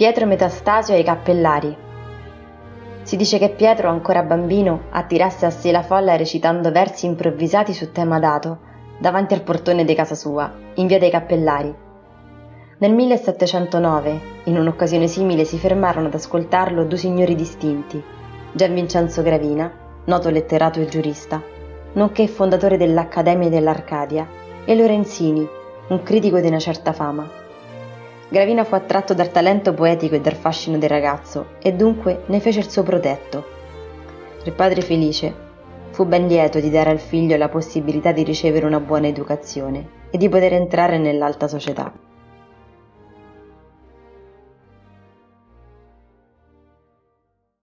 Pietro Metastasio ai cappellari. Si dice che Pietro, ancora bambino, attirasse a sé la folla recitando versi improvvisati su tema dato, davanti al portone di casa sua, in via dei Cappellari. Nel 1709, in un'occasione simile, si fermarono ad ascoltarlo due signori distinti, Gian Vincenzo Gravina, noto letterato e giurista, nonché fondatore dell'Accademia dell'Arcadia, e Lorenzini, un critico di una certa fama. Gravina fu attratto dal talento poetico e dal fascino del ragazzo e dunque ne fece il suo protetto. Il padre felice fu ben lieto di dare al figlio la possibilità di ricevere una buona educazione e di poter entrare nell'alta società.